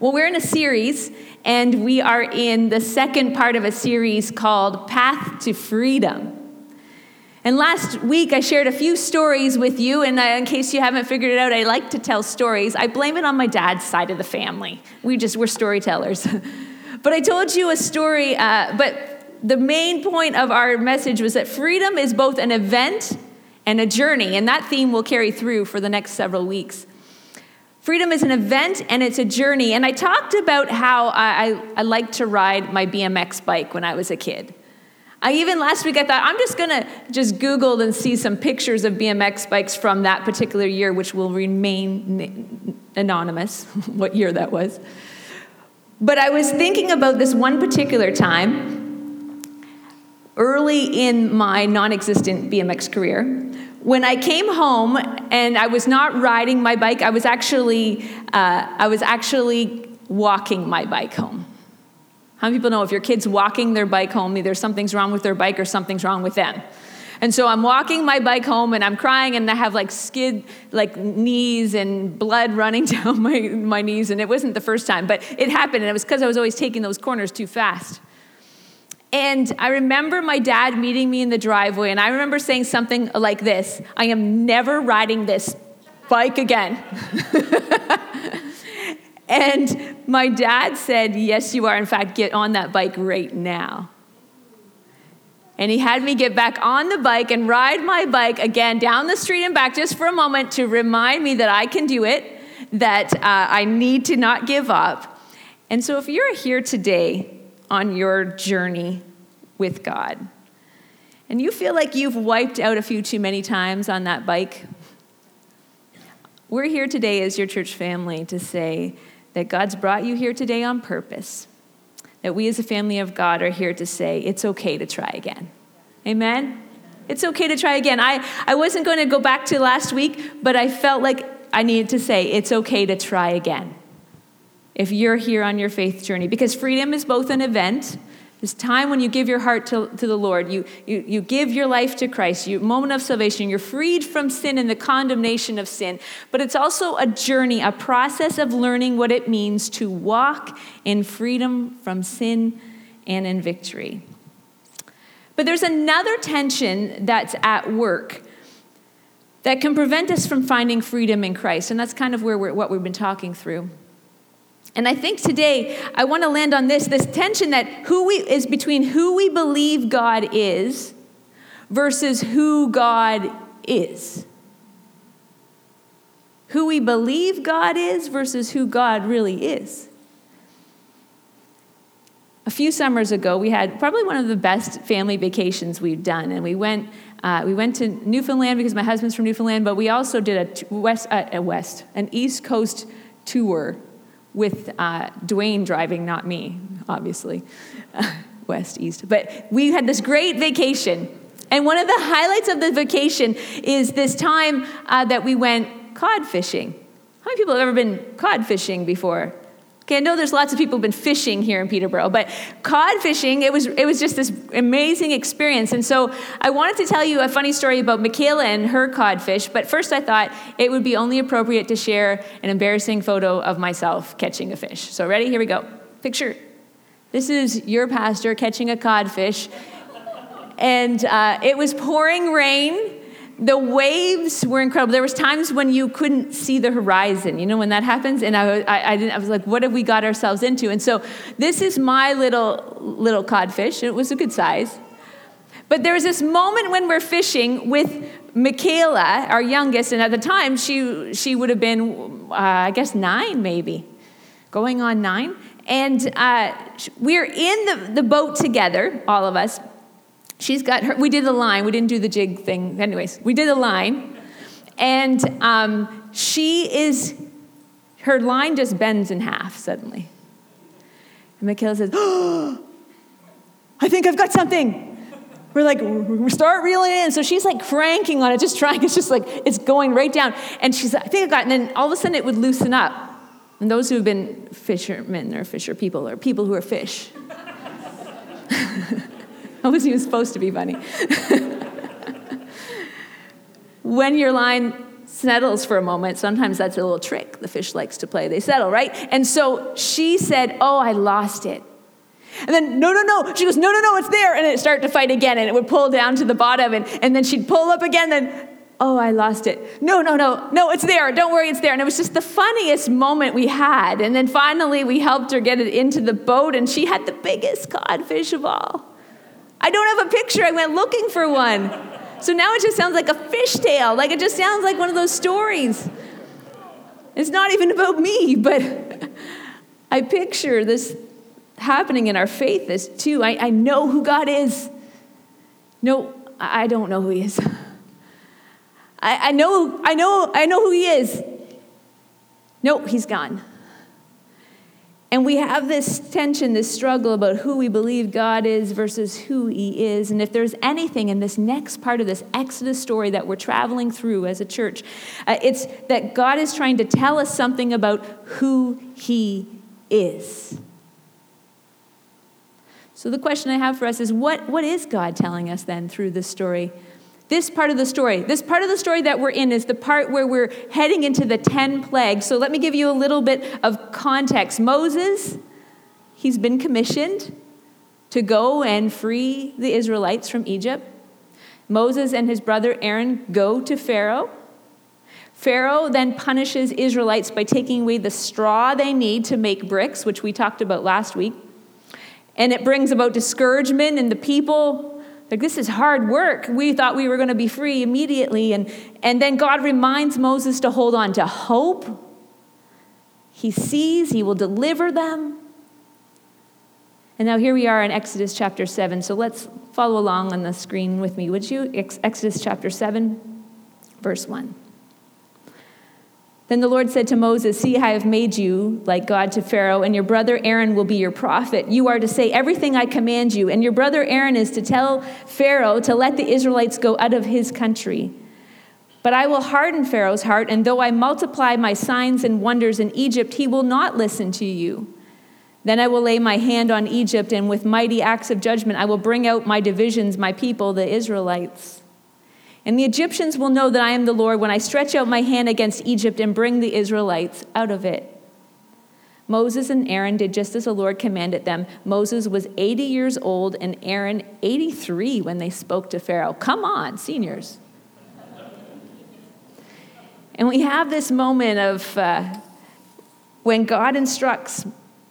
Well, we're in a series, and we are in the second part of a series called Path to Freedom. And last week, I shared a few stories with you, and in case you haven't figured it out, I like to tell stories. I blame it on my dad's side of the family. We just, we're storytellers. but I told you a story, uh, but the main point of our message was that freedom is both an event and a journey, and that theme will carry through for the next several weeks. Freedom is an event and it's a journey. And I talked about how I, I, I like to ride my BMX bike when I was a kid. I even last week I thought I'm just gonna just Google and see some pictures of BMX bikes from that particular year, which will remain anonymous, what year that was. But I was thinking about this one particular time, early in my non existent BMX career, when I came home and I was not riding my bike, I was actually, uh, I was actually walking my bike home. How many people know if your kid's walking their bike home, either something's wrong with their bike or something's wrong with them? And so I'm walking my bike home and I'm crying and I have like skid, like knees and blood running down my, my knees. And it wasn't the first time, but it happened. And it was because I was always taking those corners too fast. And I remember my dad meeting me in the driveway, and I remember saying something like this I am never riding this bike again. and my dad said, Yes, you are. In fact, get on that bike right now. And he had me get back on the bike and ride my bike again down the street and back just for a moment to remind me that I can do it, that uh, I need to not give up. And so, if you're here today on your journey with God. And you feel like you've wiped out a few too many times on that bike. We're here today as your church family to say that God's brought you here today on purpose. That we as a family of God are here to say it's okay to try again. Amen? It's okay to try again. I, I wasn't going to go back to last week, but I felt like I needed to say it's okay to try again if you're here on your faith journey. Because freedom is both an event, this time when you give your heart to, to the Lord, you, you, you give your life to Christ, you moment of salvation, you're freed from sin and the condemnation of sin. But it's also a journey, a process of learning what it means to walk in freedom from sin and in victory. But there's another tension that's at work that can prevent us from finding freedom in Christ. And that's kind of where what we've been talking through. And I think today I want to land on this this tension that who we is between who we believe God is versus who God is. Who we believe God is versus who God really is. A few summers ago, we had probably one of the best family vacations we've done, and we went. Uh, we went to Newfoundland because my husband's from Newfoundland, but we also did a west, uh, a west, an East Coast tour with uh, Dwayne driving, not me, obviously, west, east. But we had this great vacation. And one of the highlights of the vacation is this time uh, that we went cod fishing. How many people have ever been cod fishing before? Okay, I know there's lots of people who've been fishing here in Peterborough, but cod fishing, it was, it was just this amazing experience. And so I wanted to tell you a funny story about Michaela and her codfish, but first I thought it would be only appropriate to share an embarrassing photo of myself catching a fish. So, ready? Here we go. Picture this is your pastor catching a codfish. And uh, it was pouring rain the waves were incredible. There was times when you couldn't see the horizon. You know when that happens, and I, I, I, I, was like, "What have we got ourselves into?" And so this is my little little codfish. It was a good size, but there was this moment when we're fishing with Michaela, our youngest, and at the time she she would have been, uh, I guess, nine maybe, going on nine, and uh, we're in the, the boat together, all of us she's got her, we did the line, we didn't do the jig thing. Anyways, we did the line. And um, she is, her line just bends in half suddenly. And Michaela says, oh, I think I've got something. We're like, start reeling in. So she's like cranking on it, just trying. It's just like, it's going right down. And she's, I think I got, and then all of a sudden it would loosen up. And those who have been fishermen or fisher people or people who are fish. I wasn't even supposed to be funny. when your line settles for a moment. Sometimes that's a little trick the fish likes to play. They settle, right? And so she said, Oh, I lost it. And then, no, no, no. She goes, no, no, no, it's there. And it started to fight again, and it would pull down to the bottom, and, and then she'd pull up again, then, oh, I lost it. No, no, no, no, it's there. Don't worry, it's there. And it was just the funniest moment we had. And then finally, we helped her get it into the boat, and she had the biggest codfish of all. I don't have a picture. I went looking for one. So now it just sounds like a fishtail. Like it just sounds like one of those stories. It's not even about me, but I picture this happening in our faith is too. I, I know who God is. No, I don't know who He is. I, I know, I know, I know who He is. No, He's gone. And we have this tension, this struggle about who we believe God is versus who He is. And if there's anything in this next part of this Exodus story that we're traveling through as a church, uh, it's that God is trying to tell us something about who He is. So the question I have for us is what, what is God telling us then through this story? This part of the story, this part of the story that we're in is the part where we're heading into the 10 plagues. So let me give you a little bit of context. Moses, he's been commissioned to go and free the Israelites from Egypt. Moses and his brother Aaron go to Pharaoh. Pharaoh then punishes Israelites by taking away the straw they need to make bricks, which we talked about last week. And it brings about discouragement in the people like, this is hard work. We thought we were going to be free immediately. And, and then God reminds Moses to hold on to hope. He sees, he will deliver them. And now here we are in Exodus chapter 7. So let's follow along on the screen with me, would you? Exodus chapter 7, verse 1. Then the Lord said to Moses, See, I have made you like God to Pharaoh, and your brother Aaron will be your prophet. You are to say everything I command you, and your brother Aaron is to tell Pharaoh to let the Israelites go out of his country. But I will harden Pharaoh's heart, and though I multiply my signs and wonders in Egypt, he will not listen to you. Then I will lay my hand on Egypt, and with mighty acts of judgment I will bring out my divisions, my people, the Israelites. And the Egyptians will know that I am the Lord when I stretch out my hand against Egypt and bring the Israelites out of it. Moses and Aaron did just as the Lord commanded them. Moses was 80 years old and Aaron 83 when they spoke to Pharaoh. Come on, seniors. And we have this moment of uh, when God instructs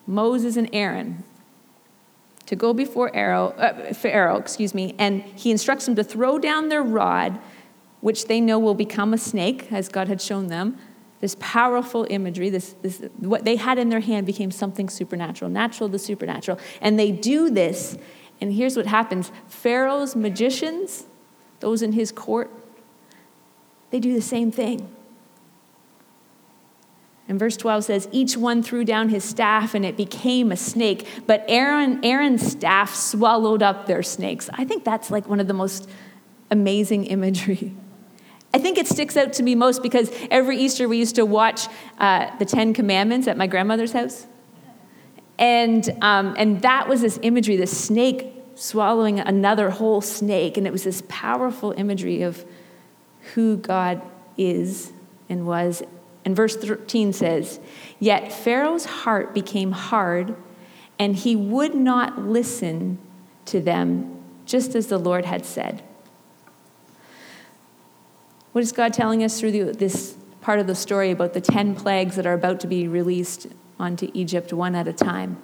Moses and Aaron to go before Pharaoh, uh, Pharaoh, excuse me, and he instructs them to throw down their rod, which they know will become a snake, as God had shown them. This powerful imagery, this, this, what they had in their hand became something supernatural, natural to the supernatural. And they do this, and here's what happens Pharaoh's magicians, those in his court, they do the same thing. And verse 12 says, Each one threw down his staff and it became a snake, but Aaron, Aaron's staff swallowed up their snakes. I think that's like one of the most amazing imagery. I think it sticks out to me most because every Easter we used to watch uh, the Ten Commandments at my grandmother's house. And, um, and that was this imagery, this snake swallowing another whole snake. And it was this powerful imagery of who God is and was and verse 13 says, Yet Pharaoh's heart became hard, and he would not listen to them, just as the Lord had said. What is God telling us through the, this part of the story about the 10 plagues that are about to be released onto Egypt one at a time?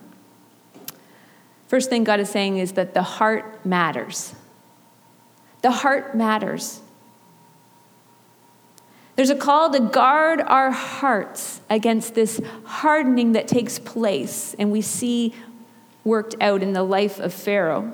First thing God is saying is that the heart matters. The heart matters. There's a call to guard our hearts against this hardening that takes place, and we see worked out in the life of Pharaoh.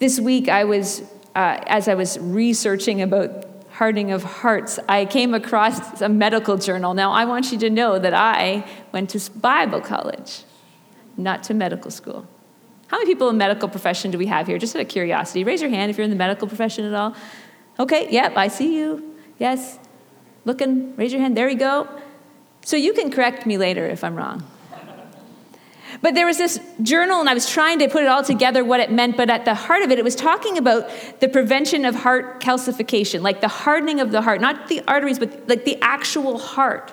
This week, I was, uh, as I was researching about hardening of hearts, I came across a medical journal. Now, I want you to know that I went to Bible college, not to medical school. How many people in medical profession do we have here? Just out of curiosity, raise your hand if you're in the medical profession at all. Okay, yep, I see you. Yes. Looking, raise your hand. There you go. So you can correct me later if I'm wrong. But there was this journal, and I was trying to put it all together what it meant, but at the heart of it, it was talking about the prevention of heart calcification, like the hardening of the heart, not the arteries, but like the actual heart.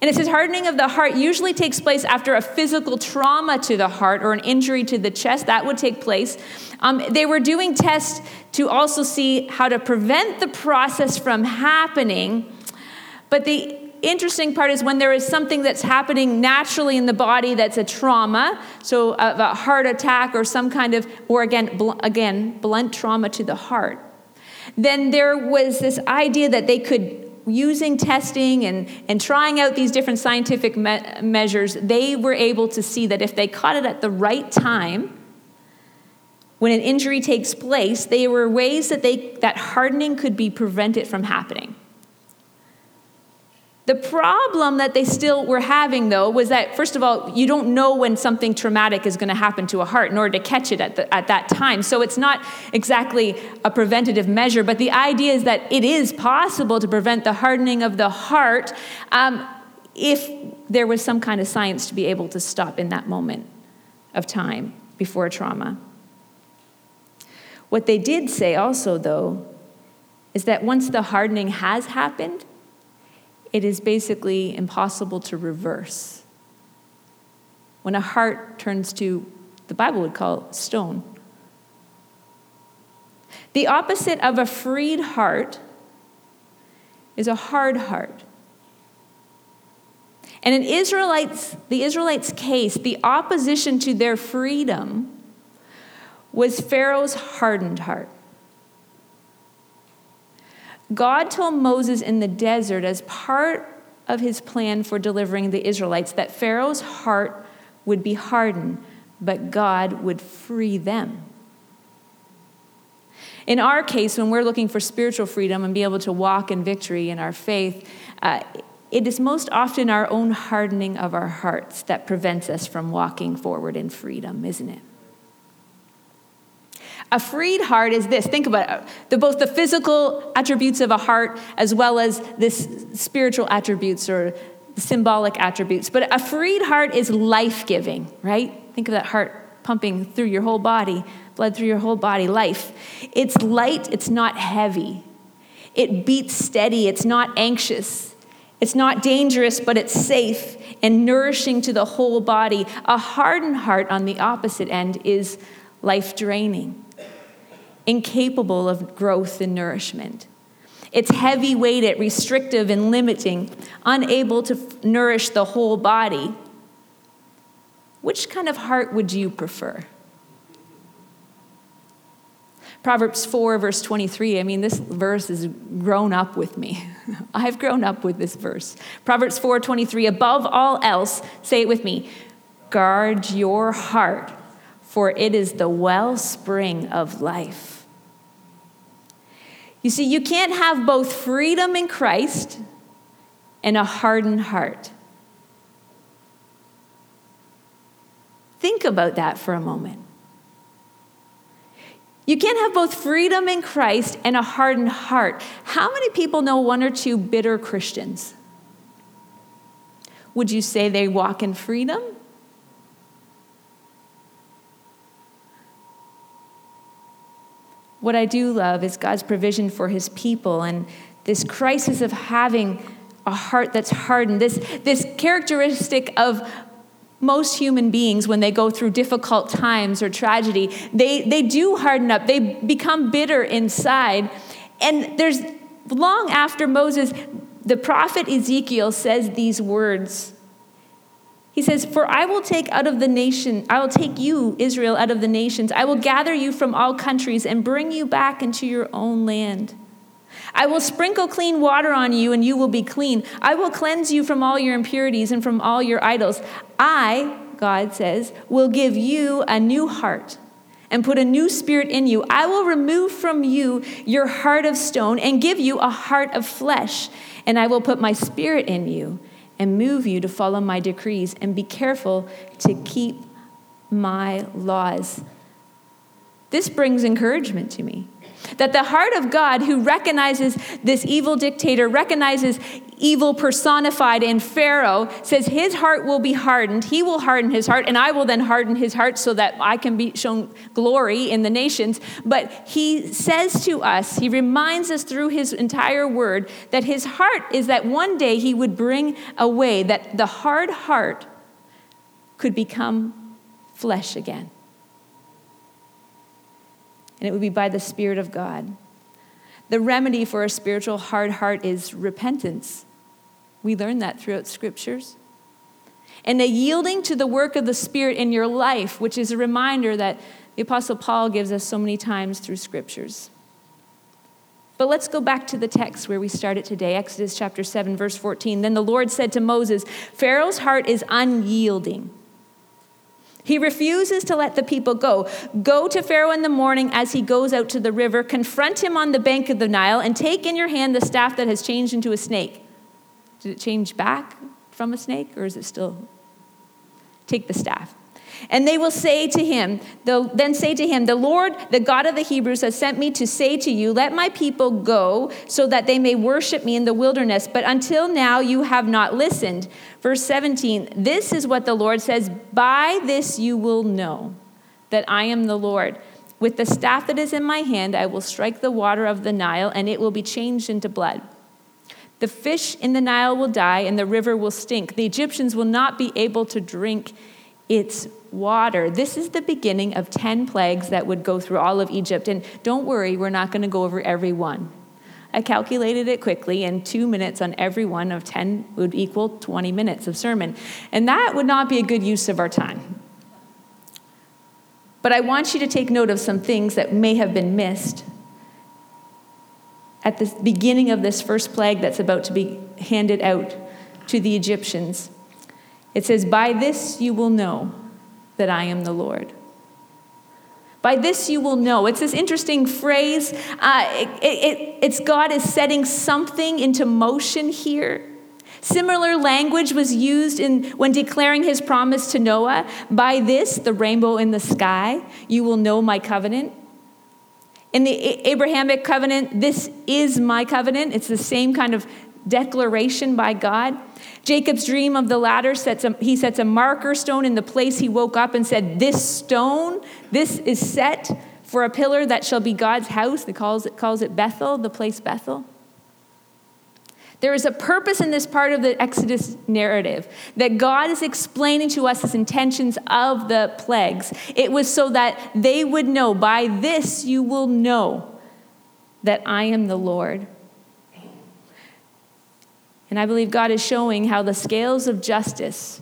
And it says hardening of the heart usually takes place after a physical trauma to the heart or an injury to the chest. That would take place. Um, they were doing tests to also see how to prevent the process from happening. But the interesting part is when there is something that's happening naturally in the body that's a trauma, so a, a heart attack or some kind of, or again, bl- again, blunt trauma to the heart, then there was this idea that they could using testing and, and trying out these different scientific me- measures, they were able to see that if they caught it at the right time, when an injury takes place, there were ways that, they, that hardening could be prevented from happening. The problem that they still were having, though, was that, first of all, you don't know when something traumatic is going to happen to a heart in order to catch it at, the, at that time. So it's not exactly a preventative measure, but the idea is that it is possible to prevent the hardening of the heart um, if there was some kind of science to be able to stop in that moment of time before trauma. What they did say also, though, is that once the hardening has happened, it is basically impossible to reverse. When a heart turns to, the Bible would call stone. The opposite of a freed heart is a hard heart. And in Israelites, the Israelites' case, the opposition to their freedom was Pharaoh's hardened heart. God told Moses in the desert, as part of his plan for delivering the Israelites, that Pharaoh's heart would be hardened, but God would free them. In our case, when we're looking for spiritual freedom and be able to walk in victory in our faith, uh, it is most often our own hardening of our hearts that prevents us from walking forward in freedom, isn't it? A freed heart is this. Think about it. The, both the physical attributes of a heart as well as this spiritual attributes or symbolic attributes. But a freed heart is life giving, right? Think of that heart pumping through your whole body, blood through your whole body, life. It's light, it's not heavy. It beats steady, it's not anxious. It's not dangerous, but it's safe and nourishing to the whole body. A hardened heart, on the opposite end, is life draining incapable of growth and nourishment. It's heavy weighted, restrictive, and limiting, unable to f- nourish the whole body. Which kind of heart would you prefer? Proverbs 4, verse 23. I mean, this verse has grown up with me. I've grown up with this verse. Proverbs 4, 23. Above all else, say it with me guard your heart, for it is the wellspring of life. You see, you can't have both freedom in Christ and a hardened heart. Think about that for a moment. You can't have both freedom in Christ and a hardened heart. How many people know one or two bitter Christians? Would you say they walk in freedom What I do love is God's provision for his people and this crisis of having a heart that's hardened, this, this characteristic of most human beings when they go through difficult times or tragedy, they, they do harden up, they become bitter inside. And there's long after Moses, the prophet Ezekiel says these words he says, For I will take out of the nation, I will take you, Israel, out of the nations. I will gather you from all countries and bring you back into your own land. I will sprinkle clean water on you, and you will be clean. I will cleanse you from all your impurities and from all your idols. I, God says, will give you a new heart and put a new spirit in you. I will remove from you your heart of stone and give you a heart of flesh, and I will put my spirit in you and move you to follow my decrees and be careful to keep my laws. This brings encouragement to me. That the heart of God, who recognizes this evil dictator, recognizes evil personified in Pharaoh, says his heart will be hardened. He will harden his heart, and I will then harden his heart so that I can be shown glory in the nations. But he says to us, he reminds us through his entire word that his heart is that one day he would bring away, that the hard heart could become flesh again. And it would be by the Spirit of God. The remedy for a spiritual hard heart is repentance. We learn that throughout scriptures. And a yielding to the work of the Spirit in your life, which is a reminder that the Apostle Paul gives us so many times through scriptures. But let's go back to the text where we started today, Exodus chapter 7, verse 14. Then the Lord said to Moses, Pharaoh's heart is unyielding. He refuses to let the people go. Go to Pharaoh in the morning as he goes out to the river, confront him on the bank of the Nile, and take in your hand the staff that has changed into a snake. Did it change back from a snake, or is it still? Take the staff. And they will say to him, then say to him, The Lord, the God of the Hebrews, has sent me to say to you, Let my people go so that they may worship me in the wilderness. But until now you have not listened. Verse 17 This is what the Lord says By this you will know that I am the Lord. With the staff that is in my hand, I will strike the water of the Nile, and it will be changed into blood. The fish in the Nile will die, and the river will stink. The Egyptians will not be able to drink its water. This is the beginning of 10 plagues that would go through all of Egypt. And don't worry, we're not going to go over every one. I calculated it quickly, and two minutes on every one of 10 would equal 20 minutes of sermon. And that would not be a good use of our time. But I want you to take note of some things that may have been missed at the beginning of this first plague that's about to be handed out to the Egyptians. It says, By this you will know that I am the Lord. By this you will know. It's this interesting phrase. Uh, it, it, it's God is setting something into motion here. Similar language was used in, when declaring his promise to Noah. By this, the rainbow in the sky, you will know my covenant. In the Abrahamic covenant, this is my covenant. It's the same kind of declaration by God. Jacob's dream of the ladder sets a, he sets a marker stone in the place he woke up and said, This stone, this is set for a pillar that shall be God's house. He calls it, calls it Bethel, the place Bethel. There is a purpose in this part of the Exodus narrative that God is explaining to us his intentions of the plagues. It was so that they would know, by this you will know that I am the Lord. And I believe God is showing how the scales of justice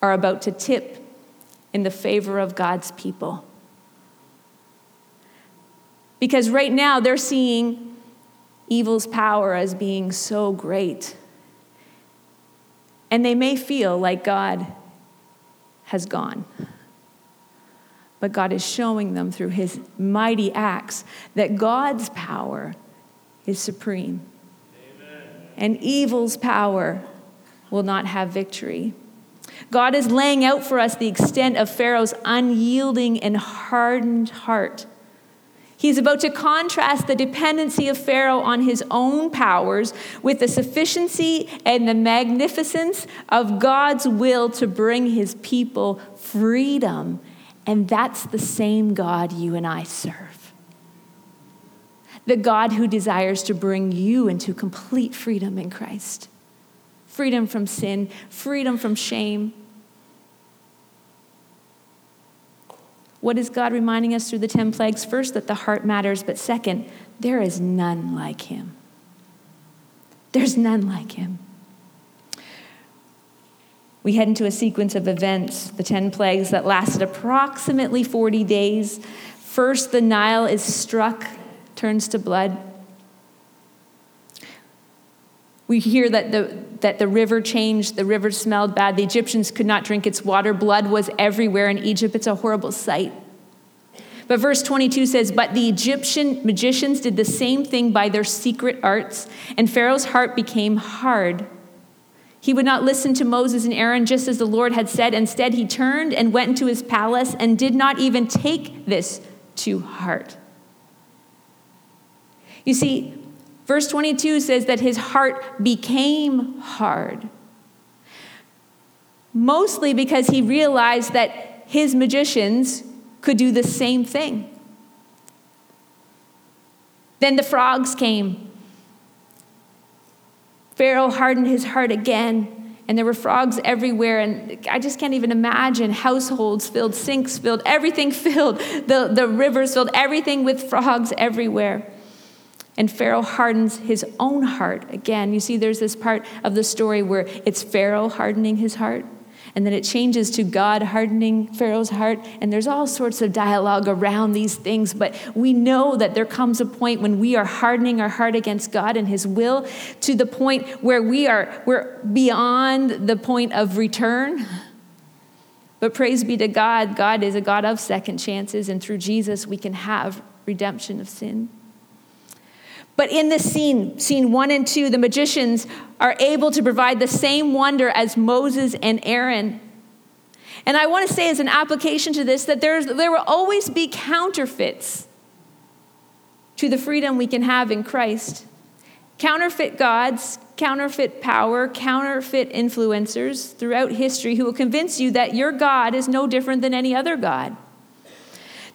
are about to tip in the favor of God's people. Because right now they're seeing evil's power as being so great. And they may feel like God has gone. But God is showing them through his mighty acts that God's power is supreme. And evil's power will not have victory. God is laying out for us the extent of Pharaoh's unyielding and hardened heart He's about to contrast the dependency of Pharaoh on his own powers with the sufficiency and the magnificence of God's will to bring his people freedom. And that's the same God you and I serve. The God who desires to bring you into complete freedom in Christ freedom from sin, freedom from shame What is God reminding us through the 10 plagues? First, that the heart matters, but second, there is none like him. There's none like him. We head into a sequence of events, the 10 plagues that lasted approximately 40 days. First, the Nile is struck, turns to blood. We hear that the, that the river changed, the river smelled bad, the Egyptians could not drink its water, blood was everywhere in Egypt. It's a horrible sight. But verse 22 says, But the Egyptian magicians did the same thing by their secret arts, and Pharaoh's heart became hard. He would not listen to Moses and Aaron just as the Lord had said. Instead, he turned and went into his palace and did not even take this to heart. You see, verse 22 says that his heart became hard. Mostly because he realized that his magicians could do the same thing. Then the frogs came. Pharaoh hardened his heart again, and there were frogs everywhere. And I just can't even imagine households filled, sinks filled, everything filled, the, the rivers filled, everything with frogs everywhere. And Pharaoh hardens his own heart again. You see, there's this part of the story where it's Pharaoh hardening his heart. And then it changes to God hardening Pharaoh's heart. And there's all sorts of dialogue around these things. But we know that there comes a point when we are hardening our heart against God and His will to the point where we are we're beyond the point of return. But praise be to God, God is a God of second chances, and through Jesus we can have redemption of sin. But in this scene, scene one and two, the magicians are able to provide the same wonder as Moses and Aaron. And I want to say, as an application to this, that there's, there will always be counterfeits to the freedom we can have in Christ. Counterfeit gods, counterfeit power, counterfeit influencers throughout history who will convince you that your God is no different than any other God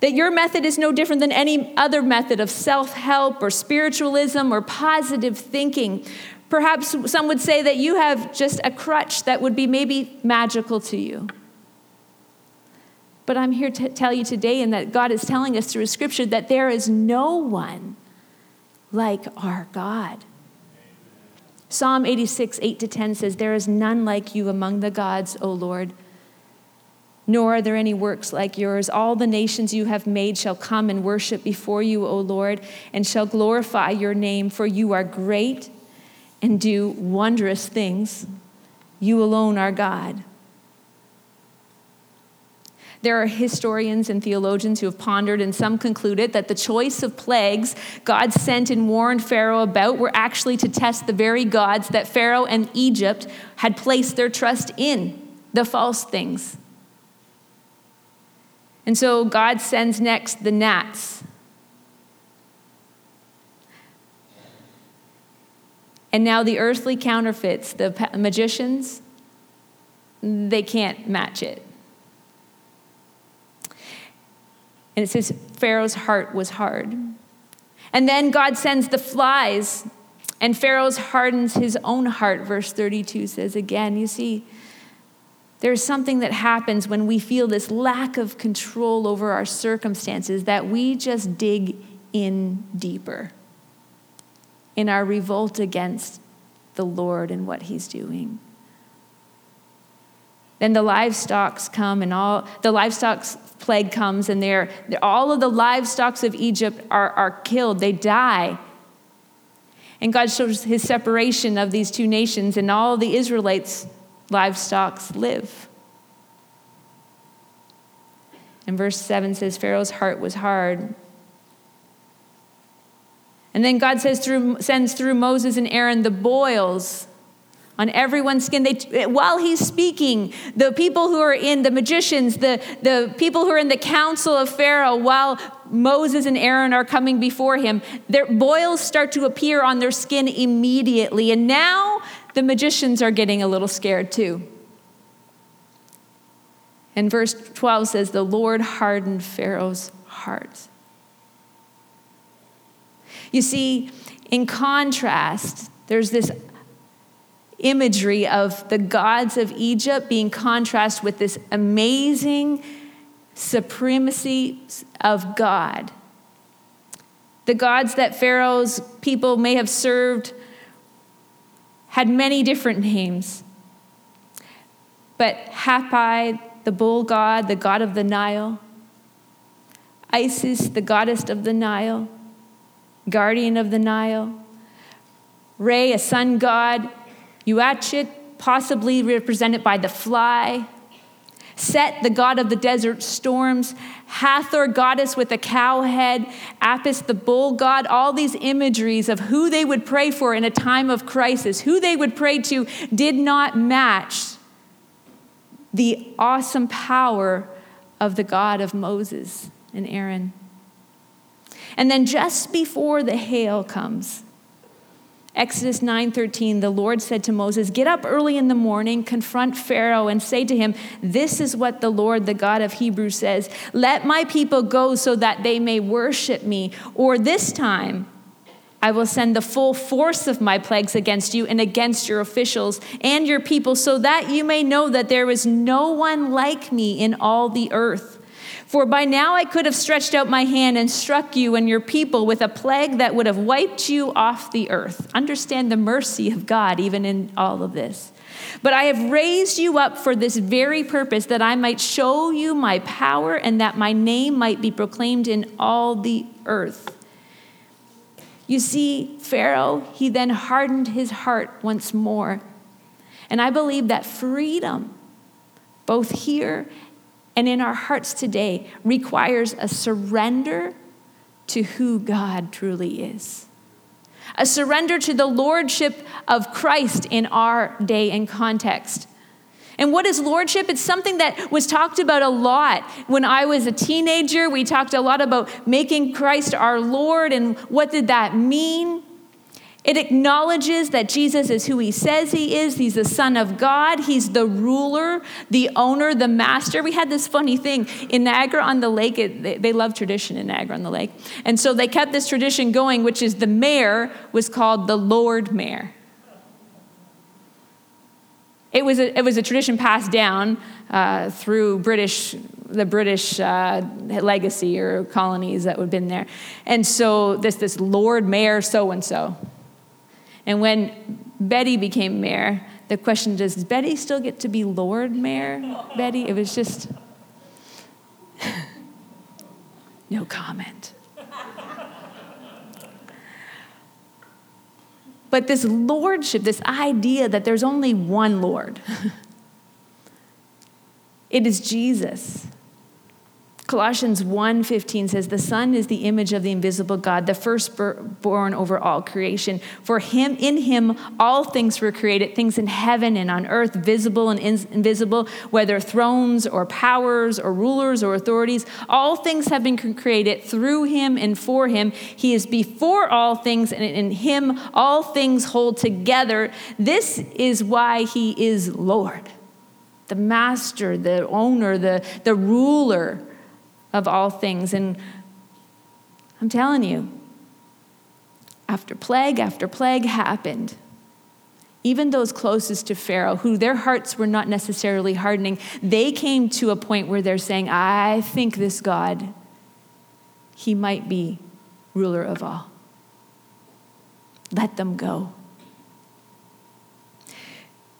that your method is no different than any other method of self help or spiritualism or positive thinking. Perhaps some would say that you have just a crutch that would be maybe magical to you. But I'm here to tell you today, and that God is telling us through Scripture, that there is no one like our God. Psalm 86, 8 to 10 says, There is none like you among the gods, O Lord nor are there any works like yours. All the nations you have made shall come and worship before you, O Lord, and shall glorify your name, for you are great and do wondrous things. You alone are God. There are historians and theologians who have pondered, and some concluded that the choice of plagues God sent and warned Pharaoh about were actually to test the very gods that Pharaoh and Egypt had placed their trust in, the false things. And so God sends next the gnats. And now the earthly counterfeits, the magicians, they can't match it. And it says Pharaoh's heart was hard. And then God sends the flies, and Pharaoh hardens his own heart, verse 32 says again. You see, there's something that happens when we feel this lack of control over our circumstances that we just dig in deeper in our revolt against the Lord and what He's doing. Then the livestock come and all the livestock plague comes and they're, they're, all of the livestock of Egypt are, are killed. They die. And God shows his separation of these two nations, and all the Israelites livestock live. And verse 7 says, Pharaoh's heart was hard. And then God says through, sends through Moses and Aaron the boils on everyone's skin. They, while he's speaking, the people who are in, the magicians, the, the people who are in the council of Pharaoh, while Moses and Aaron are coming before him, their boils start to appear on their skin immediately. And now the magicians are getting a little scared too. And verse 12 says, The Lord hardened Pharaoh's heart. You see, in contrast, there's this imagery of the gods of Egypt being contrast with this amazing supremacy of God. The gods that Pharaoh's people may have served had many different names. But Hapi, the bull god, the god of the Nile, Isis, the goddess of the Nile, guardian of the Nile, Re, a sun god, Uatchit, possibly represented by the fly, Set, the god of the desert storms, Hathor, goddess with a cow head, Apis, the bull god, all these imageries of who they would pray for in a time of crisis, who they would pray to, did not match the awesome power of the God of Moses and Aaron. And then just before the hail comes, Exodus 9:13 the Lord said to Moses, "Get up early in the morning, confront Pharaoh and say to him, this is what the Lord, the God of Hebrews says, let my people go so that they may worship me, or this time I will send the full force of my plagues against you and against your officials and your people so that you may know that there is no one like me in all the earth." For by now I could have stretched out my hand and struck you and your people with a plague that would have wiped you off the earth. Understand the mercy of God even in all of this. But I have raised you up for this very purpose, that I might show you my power and that my name might be proclaimed in all the earth. You see, Pharaoh, he then hardened his heart once more. And I believe that freedom, both here and in our hearts today requires a surrender to who God truly is. A surrender to the lordship of Christ in our day and context. And what is lordship? It's something that was talked about a lot. When I was a teenager, we talked a lot about making Christ our Lord and what did that mean? It acknowledges that Jesus is who he says he is. He's the Son of God. He's the ruler, the owner, the master. We had this funny thing in Niagara on the Lake. It, they, they love tradition in Niagara on the Lake. And so they kept this tradition going, which is the mayor was called the Lord Mayor. It was a, it was a tradition passed down uh, through British, the British uh, legacy or colonies that would have been there. And so this, this Lord Mayor so and so and when Betty became mayor, the question does Betty still get to be Lord Mayor? Betty? It was just no comment. But this lordship, this idea that there's only one Lord, it is Jesus. Colossians 1:15 says the son is the image of the invisible God the firstborn over all creation. For him in him all things were created things in heaven and on earth visible and invisible whether thrones or powers or rulers or authorities. All things have been created through him and for him. He is before all things and in him all things hold together. This is why he is Lord. The master the owner the the ruler of all things. And I'm telling you, after plague after plague happened, even those closest to Pharaoh, who their hearts were not necessarily hardening, they came to a point where they're saying, I think this God, he might be ruler of all. Let them go.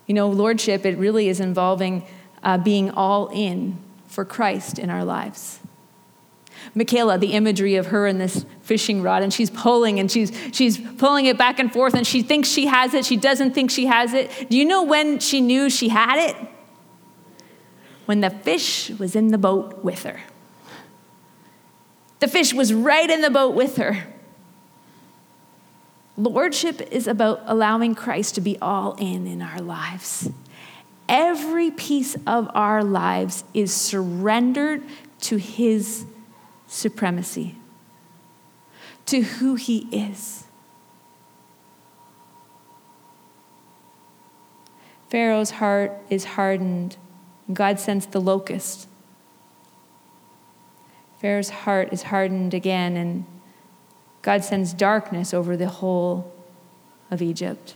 You know, lordship, it really is involving uh, being all in for Christ in our lives. Michaela, the imagery of her and this fishing rod, and she's pulling and she's, she's pulling it back and forth, and she thinks she has it. She doesn't think she has it. Do you know when she knew she had it? When the fish was in the boat with her. The fish was right in the boat with her. Lordship is about allowing Christ to be all in in our lives. Every piece of our lives is surrendered to His supremacy, to who he is. Pharaoh's heart is hardened. God sends the locust. Pharaoh's heart is hardened again, and God sends darkness over the whole of Egypt,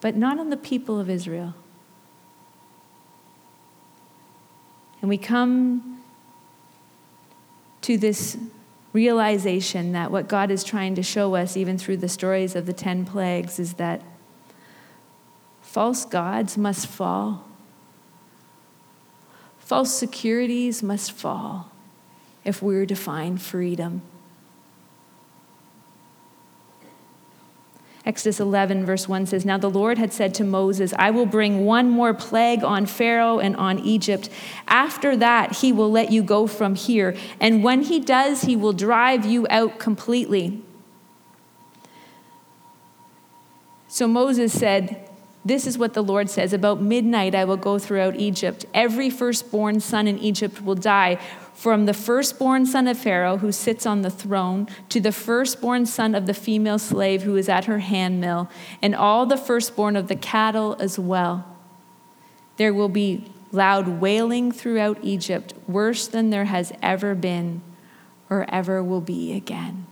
but not on the people of Israel. And we come to this realization that what God is trying to show us, even through the stories of the 10 plagues, is that false gods must fall, false securities must fall if we're to find freedom. Exodus 11, verse 1 says, Now the Lord had said to Moses, I will bring one more plague on Pharaoh and on Egypt. After that, he will let you go from here. And when he does, he will drive you out completely. So Moses said, This is what the Lord says About midnight I will go throughout Egypt. Every firstborn son in Egypt will die, from the firstborn son of Pharaoh who sits on the throne to the firstborn son of the female slave who is at her handmill, and all the firstborn of the cattle as well. There will be loud wailing throughout Egypt, worse than there has ever been or ever will be again.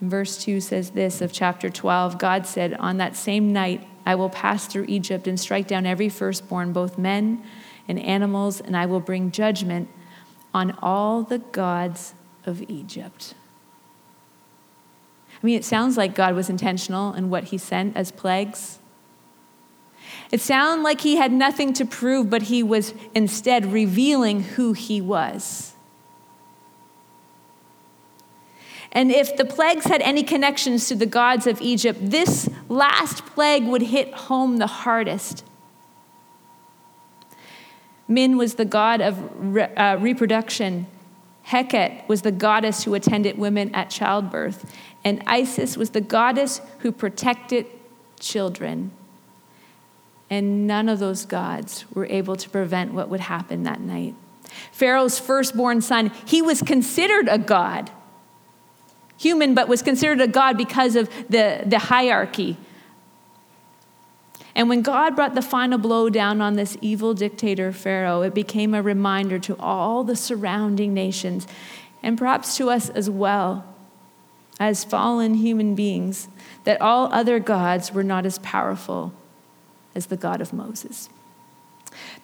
And verse 2 says this of chapter 12 God said, On that same night I will pass through Egypt and strike down every firstborn, both men and animals, and I will bring judgment on all the gods of Egypt. I mean, it sounds like God was intentional in what he sent as plagues. It sounded like he had nothing to prove, but he was instead revealing who he was. And if the plagues had any connections to the gods of Egypt, this last plague would hit home the hardest. Min was the god of re- uh, reproduction. Heket was the goddess who attended women at childbirth. And Isis was the goddess who protected children. And none of those gods were able to prevent what would happen that night. Pharaoh's firstborn son, he was considered a god human, but was considered a god because of the, the hierarchy. And when God brought the final blow down on this evil dictator, Pharaoh, it became a reminder to all the surrounding nations, and perhaps to us as well, as fallen human beings, that all other gods were not as powerful as the God of Moses.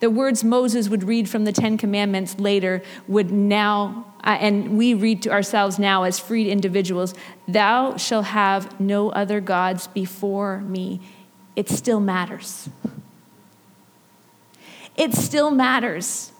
The words Moses would read from the Ten Commandments later would now, uh, and we read to ourselves now as freed individuals, Thou shalt have no other gods before me. It still matters. It still matters.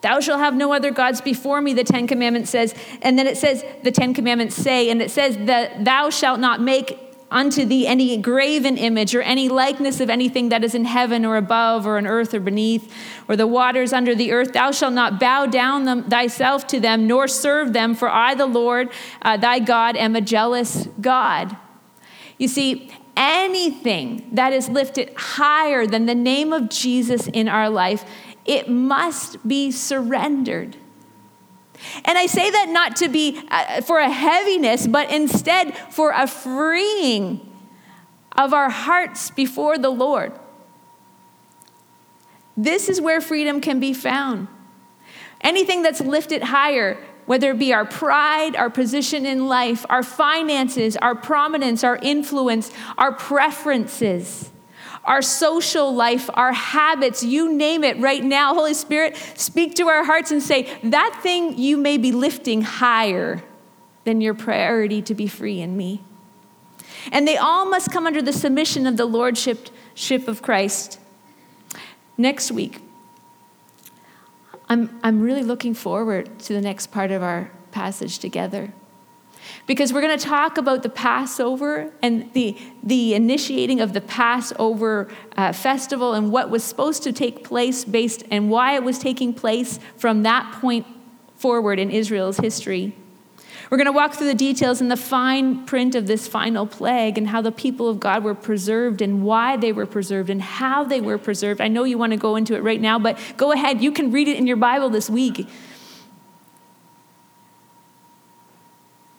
Thou shalt have no other gods before me, the Ten Commandments says. And then it says, the Ten Commandments say, and it says that thou shalt not make unto thee any graven image or any likeness of anything that is in heaven or above or on earth or beneath or the waters under the earth. Thou shalt not bow down them, thyself to them nor serve them, for I, the Lord uh, thy God, am a jealous God. You see, anything that is lifted higher than the name of Jesus in our life, it must be surrendered. And I say that not to be uh, for a heaviness, but instead for a freeing of our hearts before the Lord. This is where freedom can be found. Anything that's lifted higher, whether it be our pride, our position in life, our finances, our prominence, our influence, our preferences our social life, our habits, you name it right now. Holy Spirit, speak to our hearts and say, that thing you may be lifting higher than your priority to be free in me. And they all must come under the submission of the lordship of Christ. Next week, I'm, I'm really looking forward to the next part of our passage together because we're going to talk about the Passover and the, the initiating of the Passover uh, festival and what was supposed to take place based and why it was taking place from that point forward in Israel's history. We're going to walk through the details and the fine print of this final plague and how the people of God were preserved and why they were preserved and how they were preserved. I know you want to go into it right now, but go ahead. You can read it in your Bible this week.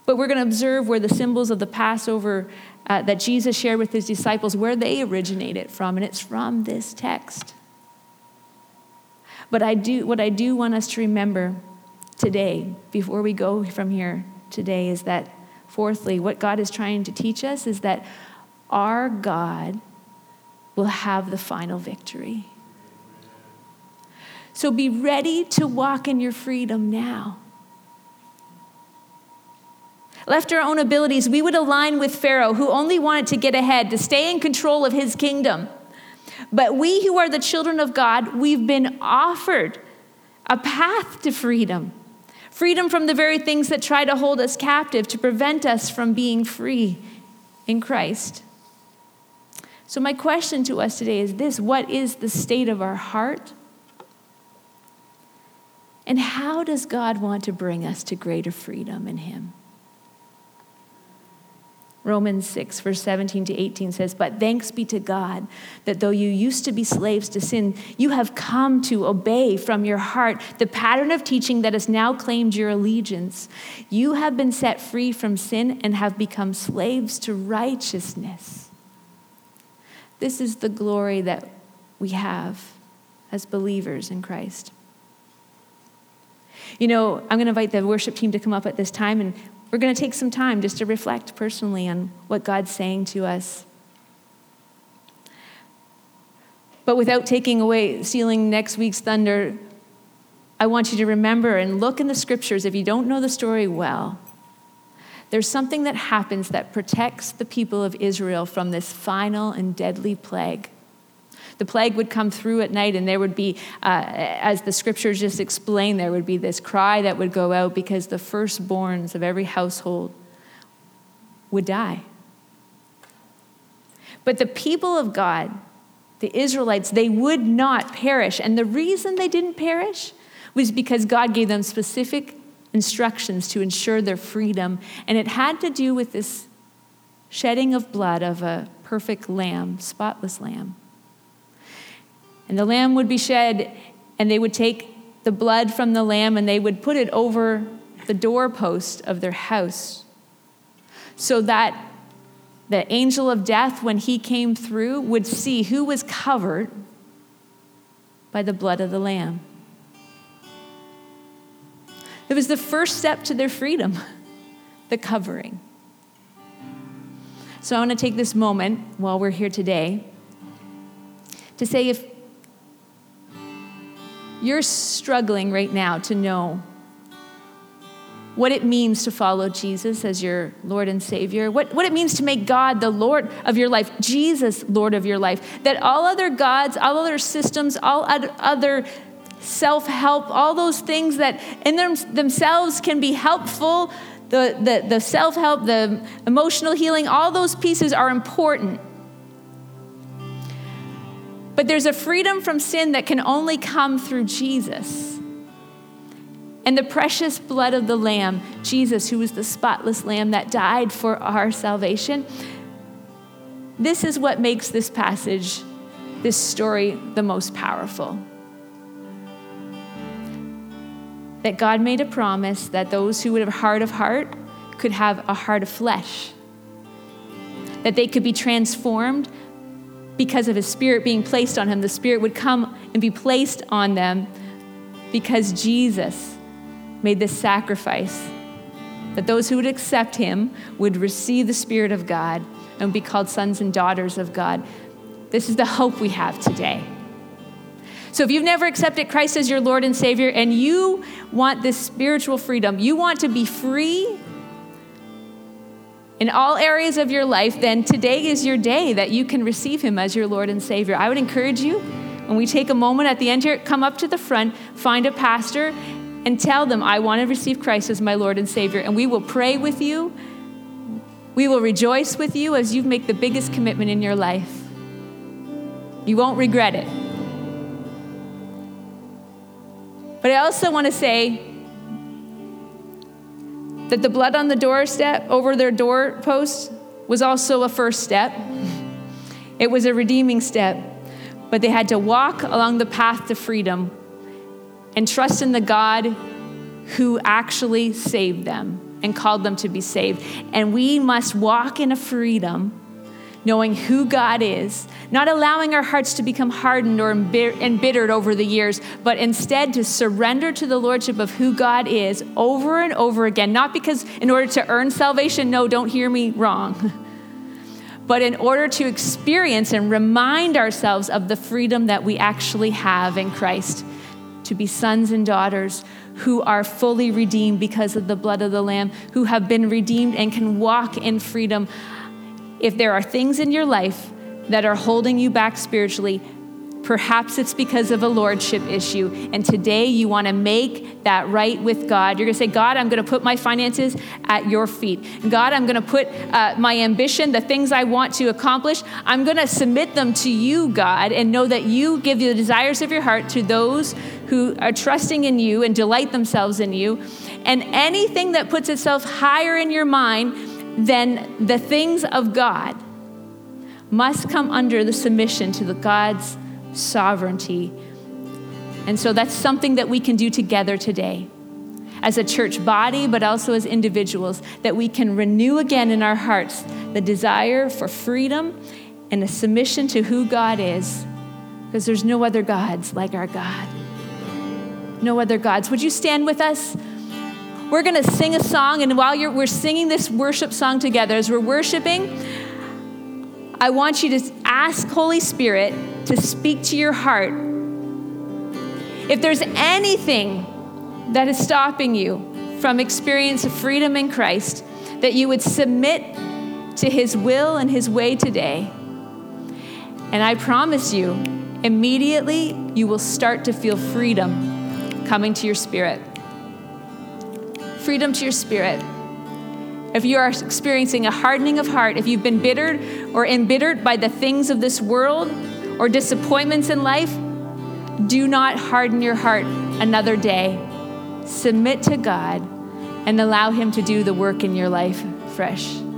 But we're going to observe where the symbols of the Passover uh, that Jesus shared with his disciples, where they originated from, and it's from this text. But I do, what I do want us to remember today, before we go from here today, is that fourthly, what God is trying to teach us is that our God will have the final victory. So be ready to walk in your freedom now. Left our own abilities, we would align with Pharaoh, who only wanted to get ahead, to stay in control of his kingdom. But we who are the children of God, we've been offered a path to freedom. Freedom from the very things that try to hold us captive, to prevent us from being free in Christ. So, my question to us today is this What is the state of our heart? And how does God want to bring us to greater freedom in Him? Romans 6, verse 17 to 18 says, But thanks be to God that though you used to be slaves to sin, you have come to obey from your heart the pattern of teaching that has now claimed your allegiance. You have been set free from sin and have become slaves to righteousness. This is the glory that we have as believers in Christ. You know, I'm going to invite the worship team to come up at this time, and we're going to take some time just to reflect personally on what God's saying to us. But without taking away, stealing next week's thunder, I want you to remember and look in the scriptures if you don't know the story well. There's something that happens that protects the people of Israel from this final and deadly plague. The plague would come through at night, and there would be, uh, as the scriptures just explain, there would be this cry that would go out because the firstborns of every household would die. But the people of God, the Israelites, they would not perish. And the reason they didn't perish was because God gave them specific instructions to ensure their freedom. And it had to do with this shedding of blood of a perfect lamb, spotless lamb. And the lamb would be shed, and they would take the blood from the lamb and they would put it over the doorpost of their house so that the angel of death, when he came through, would see who was covered by the blood of the lamb. It was the first step to their freedom, the covering. So I want to take this moment while we're here today to say if you're struggling right now to know what it means to follow Jesus as your Lord and Savior, what, what it means to make God the Lord of your life, Jesus Lord of your life, that all other gods, all other systems, all other self help, all those things that in them, themselves can be helpful, the, the, the self help, the emotional healing, all those pieces are important. But there's a freedom from sin that can only come through Jesus. And the precious blood of the Lamb, Jesus, who was the spotless Lamb that died for our salvation, this is what makes this passage, this story, the most powerful. That God made a promise that those who would have a heart of heart could have a heart of flesh, that they could be transformed because of his spirit being placed on him. The spirit would come and be placed on them because Jesus made this sacrifice that those who would accept him would receive the spirit of God and be called sons and daughters of God. This is the hope we have today. So, if you've never accepted Christ as your Lord and Savior and you want this spiritual freedom, you want to be free in all areas of your life, then today is your day that you can receive Him as your Lord and Savior. I would encourage you, when we take a moment at the end here, come up to the front, find a pastor, and tell them, I want to receive Christ as my Lord and Savior. And we will pray with you. We will rejoice with you as you make the biggest commitment in your life. You won't regret it. But I also want to say, that the blood on the doorstep over their doorpost was also a first step. It was a redeeming step, but they had to walk along the path to freedom and trust in the God who actually saved them and called them to be saved. And we must walk in a freedom knowing who God is, not allowing our hearts to become hardened or embittered over the years, but instead to surrender to the lordship of who God is over and over again. Not because in order to earn salvation, no, don't hear me wrong. But in order to experience and remind ourselves of the freedom that we actually have in Christ, to be sons and daughters who are fully redeemed because of the blood of the Lamb, who have been redeemed and can walk in freedom. If there are things in your life that are holding you back spiritually, Perhaps it's because of a lordship issue. And today you want to make that right with God. You're going to say, God, I'm going to put my finances at your feet. God, I'm going to put uh, my ambition, the things I want to accomplish, I'm going to submit them to you, God, and know that you give the desires of your heart to those who are trusting in you and delight themselves in you. And anything that puts itself higher in your mind then the things of God must come under the submission to the God's sovereignty. And so that's something that we can do together today as a church body, but also as individuals, that we can renew again in our hearts the desire for freedom and a submission to who God is, because there's no other gods like our God. No other gods. Would you stand with us? We're going to sing a song, and while we're singing this worship song together, as we're worshiping, I want you to ask Holy Spirit to speak to your heart. If there's anything that is stopping you from experience of freedom in Christ, that you would submit to his will and his way today. And I promise you, immediately you will start to feel freedom coming to your spirit. Freedom to your spirit. If you are experiencing a hardening of heart, if you've been bittered or embittered by the things of this world or disappointments in life, do not harden your heart another day submit to God, and allow Him to do the work in your life fresh.